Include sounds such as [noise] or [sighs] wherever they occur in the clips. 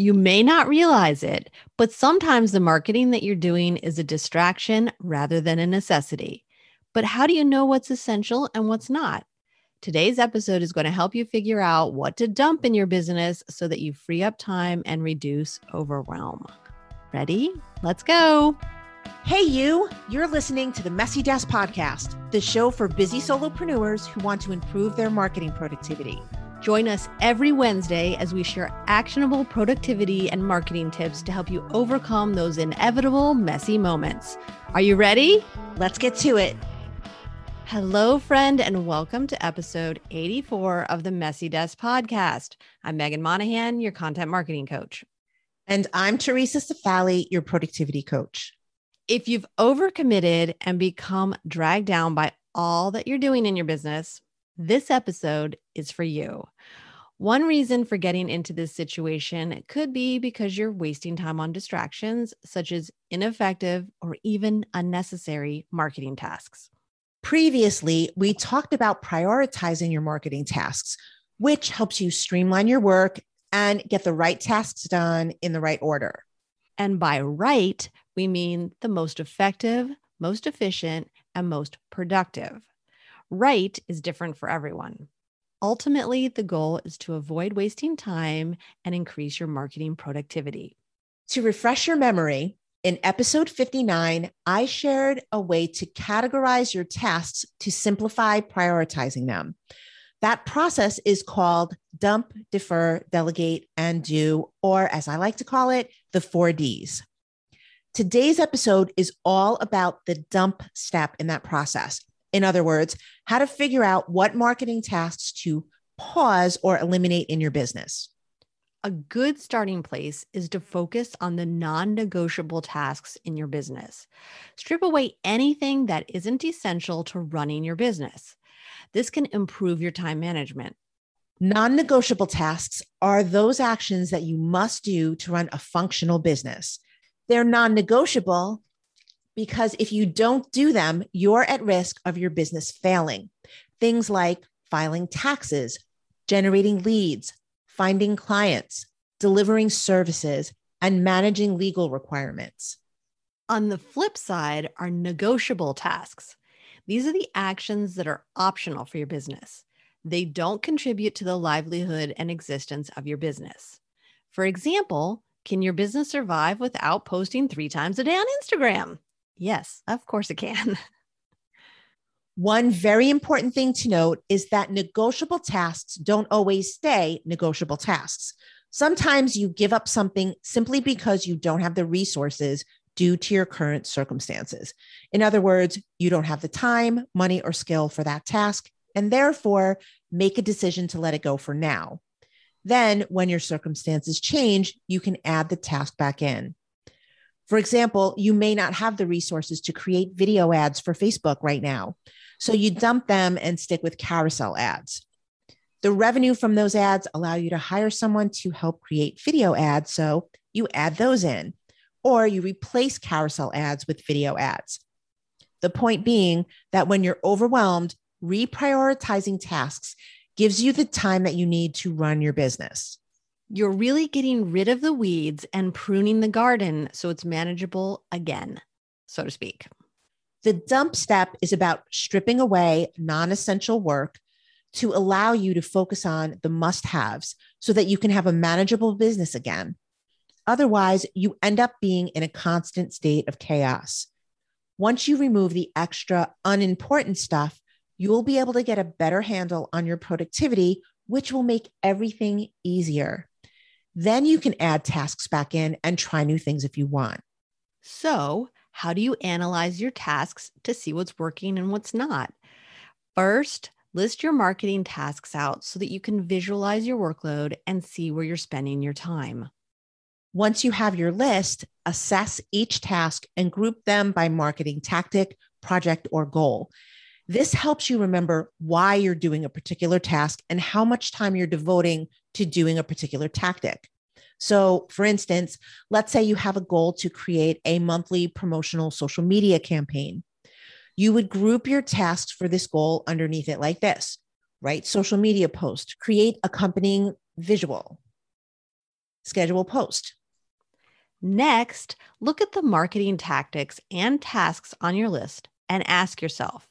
You may not realize it, but sometimes the marketing that you're doing is a distraction rather than a necessity. But how do you know what's essential and what's not? Today's episode is going to help you figure out what to dump in your business so that you free up time and reduce overwhelm. Ready? Let's go. Hey, you! You're listening to the Messy Desk Podcast, the show for busy solopreneurs who want to improve their marketing productivity. Join us every Wednesday as we share actionable productivity and marketing tips to help you overcome those inevitable messy moments. Are you ready? Let's get to it. Hello, friend, and welcome to episode 84 of the Messy Desk podcast. I'm Meghan Monaghan, your content marketing coach. And I'm Theresa Cifali, your productivity coach. If you've overcommitted and become dragged down by all that you're doing in your business, this episode is for you. One reason for getting into this situation could be because you're wasting time on distractions, such as ineffective or even unnecessary marketing tasks. Previously, we talked about prioritizing your marketing tasks, which helps you streamline your work and get the right tasks done in the right order. And by right, we mean the most effective, most efficient, and most productive. Right is different for everyone. Ultimately, the goal is to avoid wasting time and increase your marketing productivity. To refresh your memory, in episode 59, I shared a way to categorize your tasks to simplify prioritizing them. That process is called dump, defer, delegate, and do, or as I like to call it, the four Ds. Today's episode is all about the dump step in that process. In other words, how to figure out what marketing tasks to pause or eliminate in your business. A good starting place is to focus on the non negotiable tasks in your business. Strip away anything that isn't essential to running your business. This can improve your time management. Non negotiable tasks are those actions that you must do to run a functional business. They're non negotiable because if you don't do them, you're at risk of your business failing. Things like filing taxes, generating leads, finding clients, delivering services, and managing legal requirements. On the flip side are negotiable tasks. These are the actions that are optional for your business. They don't contribute to the livelihood and existence of your business. For example, can your business survive without posting three times a day on Instagram? Yes, of course it can. One very important thing to note is that negotiable tasks don't always stay negotiable tasks. Sometimes you give up something simply because you don't have the resources due to your current circumstances. In other words, you don't have the time, money, or skill for that task, and therefore make a decision to let it go for now. Then, when your circumstances change, you can add the task back in. For example, you may not have the resources to create video ads for Facebook right now. So you dump them and stick with carousel ads. The revenue from those ads allow you to hire someone to help create video ads. So you add those in, or you replace carousel ads with video ads. The point being that when you're overwhelmed, reprioritizing tasks gives you the time that you need to run your business. You're really getting rid of the weeds and pruning the garden so it's manageable again, so to speak. The dump step is about stripping away non essential work to allow you to focus on the must haves so that you can have a manageable business again. Otherwise, you end up being in a constant state of chaos. Once you remove the extra unimportant stuff, you will be able to get a better handle on your productivity, which will make everything easier. Then you can add tasks back in and try new things if you want. So, how do you analyze your tasks to see what's working and what's not? First, list your marketing tasks out so that you can visualize your workload and see where you're spending your time. Once you have your list, assess each task and group them by marketing tactic, project, or goal. This helps you remember why you're doing a particular task and how much time you're devoting to doing a particular tactic. So, for instance, let's say you have a goal to create a monthly promotional social media campaign. You would group your tasks for this goal underneath it like this write social media post, create accompanying visual, schedule post. Next, look at the marketing tactics and tasks on your list and ask yourself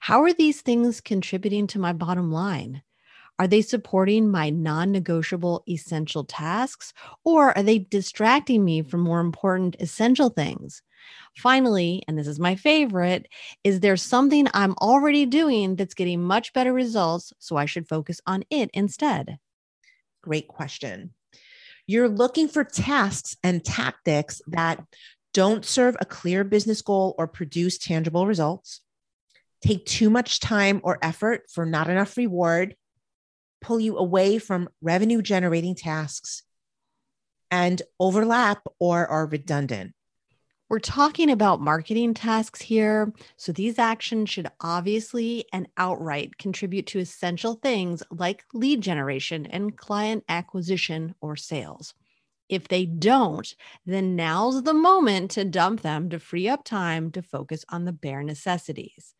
how are these things contributing to my bottom line? Are they supporting my non negotiable essential tasks or are they distracting me from more important essential things? Finally, and this is my favorite, is there something I'm already doing that's getting much better results? So I should focus on it instead? Great question. You're looking for tasks and tactics that don't serve a clear business goal or produce tangible results, take too much time or effort for not enough reward, pull you away from revenue generating tasks, and overlap or are redundant. We're talking about marketing tasks here. So these actions should obviously and outright contribute to essential things like lead generation and client acquisition or sales. If they don't, then now's the moment to dump them to free up time to focus on the bare necessities.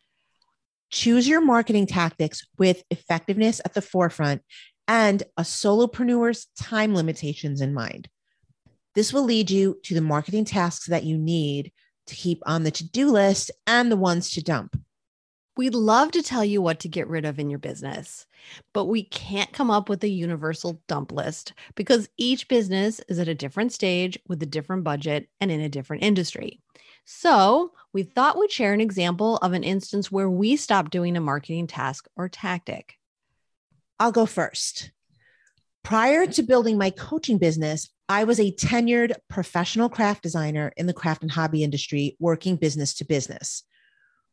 Choose your marketing tactics with effectiveness at the forefront and a solopreneur's time limitations in mind. This will lead you to the marketing tasks that you need to keep on the to do list and the ones to dump. We'd love to tell you what to get rid of in your business, but we can't come up with a universal dump list because each business is at a different stage with a different budget and in a different industry. So, we thought we'd share an example of an instance where we stopped doing a marketing task or tactic. I'll go first. Prior to building my coaching business, I was a tenured professional craft designer in the craft and hobby industry, working business to business.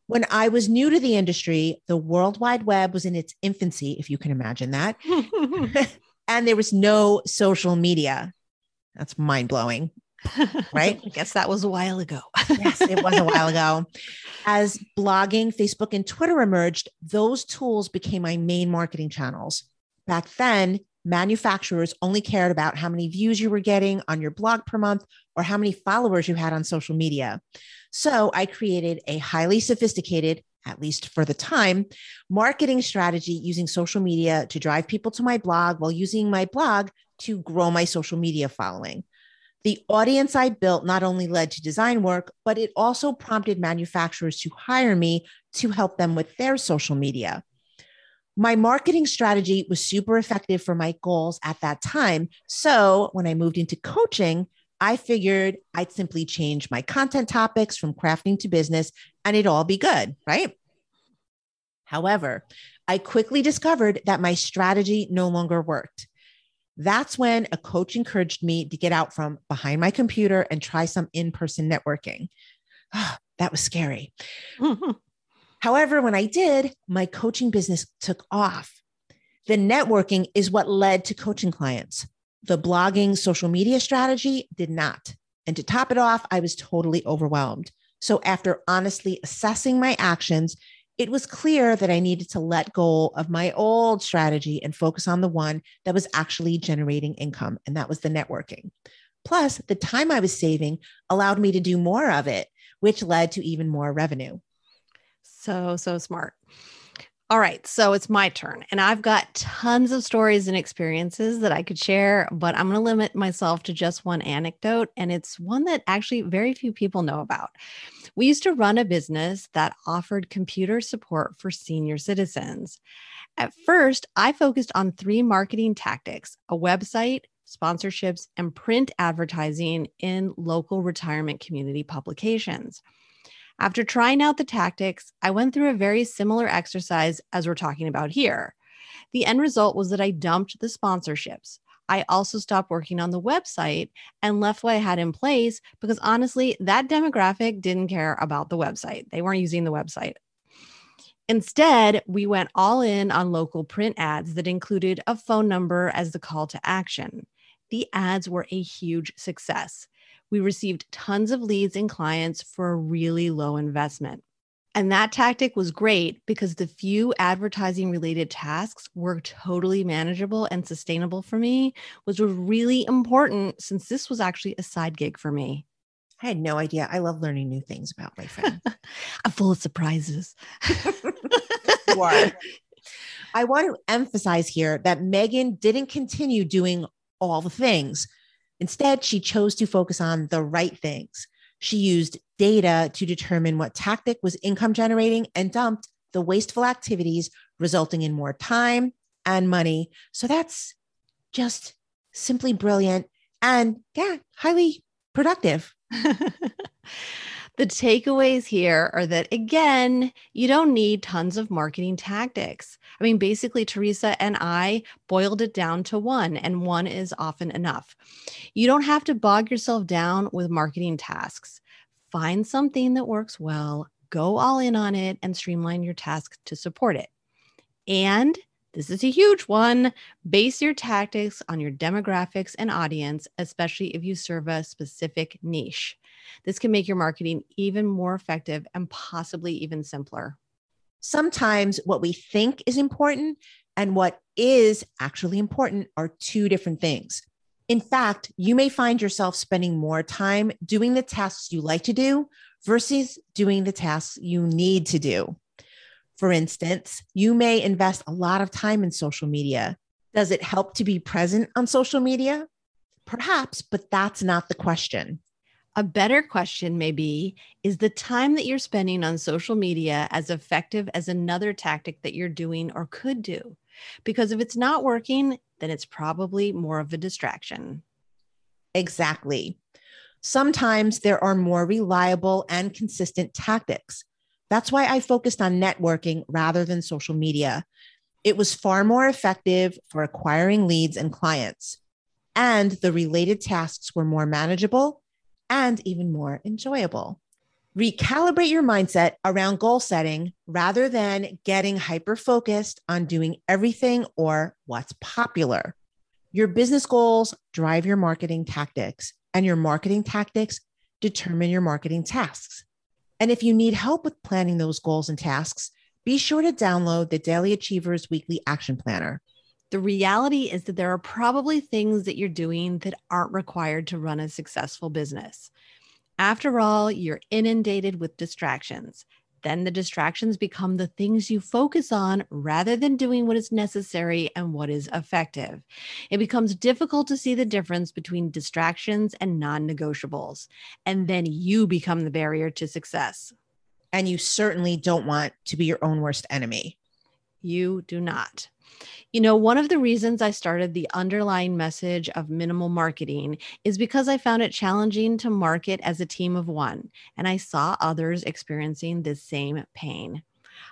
When I was new to the industry, the World Wide Web was in its infancy, if you can imagine that. [laughs] [laughs] and there was no social media. That's mind blowing, [laughs] right? I guess that was a while ago. yes, it was a while [laughs] ago. As blogging, Facebook, and Twitter emerged, those tools became my main marketing channels. Back then, manufacturers only cared about how many views you were getting on your blog per month or how many followers you had on social media. So I created a highly sophisticated, at least for the time, marketing strategy using social media to drive people to my blog while using my blog to grow my social media following. The audience I built not only led to design work, but it also prompted manufacturers to hire me to help them with their social media my marketing strategy was super effective for my goals at that time. So when I moved into coaching, I figured I'd simply change my content topics from crafting to business and it'd all be good, right? However, I quickly discovered that my strategy no longer worked. That's when a coach encouraged me to get out from behind my computer and try some in person networking. Oh, [sighs] that was scary. [laughs] However, when I did, my coaching business took off. The networking is what led to coaching clients. The blogging social media strategy did not. And to top it off, I was totally overwhelmed. So, after honestly assessing my actions, it was clear that I needed to let go of my old strategy and focus on the one that was actually generating income, and that was the networking. Plus, the time I was saving allowed me to do more of it, which led to even more revenue. So, so smart. All right, so it's my turn, and I've got tons of stories and experiences that I could share, but I'm going to limit myself to just one anecdote, and it's one that actually very few people know about. We used to run a business that offered computer support for senior citizens. At first, I focused on three marketing tactics a website, sponsorships, and print advertising in local retirement community publications. After trying out the tactics, I went through a very similar exercise as we're talking about here. The end result was that I dumped the sponsorships. I also stopped working on the website and left what I had in place because honestly, that demographic didn't care about the website. They weren't using the website. Instead, we went all in on local print ads that included a phone number as the call to action. The ads were a huge success we received tons of leads and clients for a really low investment. And that tactic was great because the few advertising related tasks were totally manageable and sustainable for me, which was really important since this was actually a side gig for me. I had no idea. I love learning new things about my friend. [laughs] I'm full of surprises. you are. [laughs] I want to emphasize here that Meghan didn't continue doing all the things Instead, she chose to focus on the right things. She used data to determine what tactic was income generating and dumped the wasteful activities, resulting in more time and money. So that's just simply brilliant and yeah, highly productive. [laughs] The takeaways here are that, again, you don't need tons of marketing tactics. I mean, basically, Theresa and I boiled it down to one, and one is often enough. You don't have to bog yourself down with marketing tasks. Find something that works well, go all in on it, and streamline your tasks to support it. And this is a huge one. Base your tactics on your demographics and audience, especially if you serve a specific niche. This can make your marketing even more effective and possibly even simpler. Sometimes what we think is important and what is actually important are two different things. In fact, you may find yourself spending more time doing the tasks you like to do versus doing the tasks you need to do. For instance, you may invest a lot of time in social media. Does it help to be present on social media? Perhaps, but that's not the question. A better question may be Is the time that you're spending on social media as effective as another tactic that you're doing or could do? Because if it's not working, then it's probably more of a distraction. Exactly. Sometimes there are more reliable and consistent tactics. That's why I focused on networking rather than social media. It was far more effective for acquiring leads and clients, and the related tasks were more manageable and even more enjoyable. Recalibrate your mindset around goal setting rather than getting hyper focused on doing everything or what's popular. Your business goals drive your marketing tactics, and your marketing tactics determine your marketing tasks. And if you need help with planning those goals and tasks, be sure to download the Daily Achievers Weekly Action Planner. The reality is that there are probably things that you're doing that aren't required to run a successful business. After all, you're inundated with distractions. Then the distractions become the things you focus on rather than doing what is necessary and what is effective. It becomes difficult to see the difference between distractions and non negotiables. And then you become the barrier to success. And you certainly don't want to be your own worst enemy. You do not. You know, one of the reasons I started the underlying message of minimal marketing is because I found it challenging to market as a team of one, and I saw others experiencing the same pain.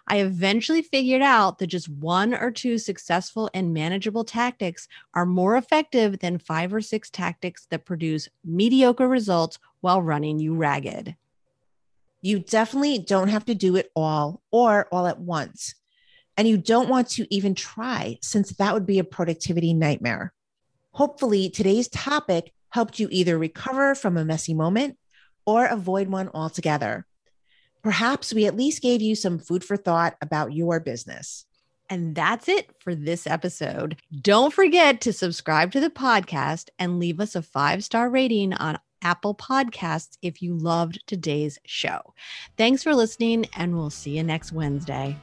I eventually figured out that just one or two successful and manageable tactics are more effective than five or six tactics that produce mediocre results while running you ragged. You definitely don't have to do it all or all at once. And you don't want to even try, since that would be a productivity nightmare. Hopefully, today's topic helped you either recover from a messy moment or avoid one altogether. Perhaps we at least gave you some food for thought about your business. And that's it for this episode. Don't forget to subscribe to the podcast and leave us a five star rating on Apple Podcasts if you loved today's show. Thanks for listening, and we'll see you next Wednesday.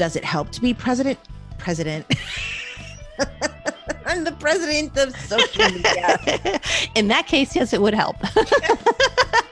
Does it help to be president? President. [laughs] I'm the president of social media. [laughs] In that case, yes, it would help. [laughs]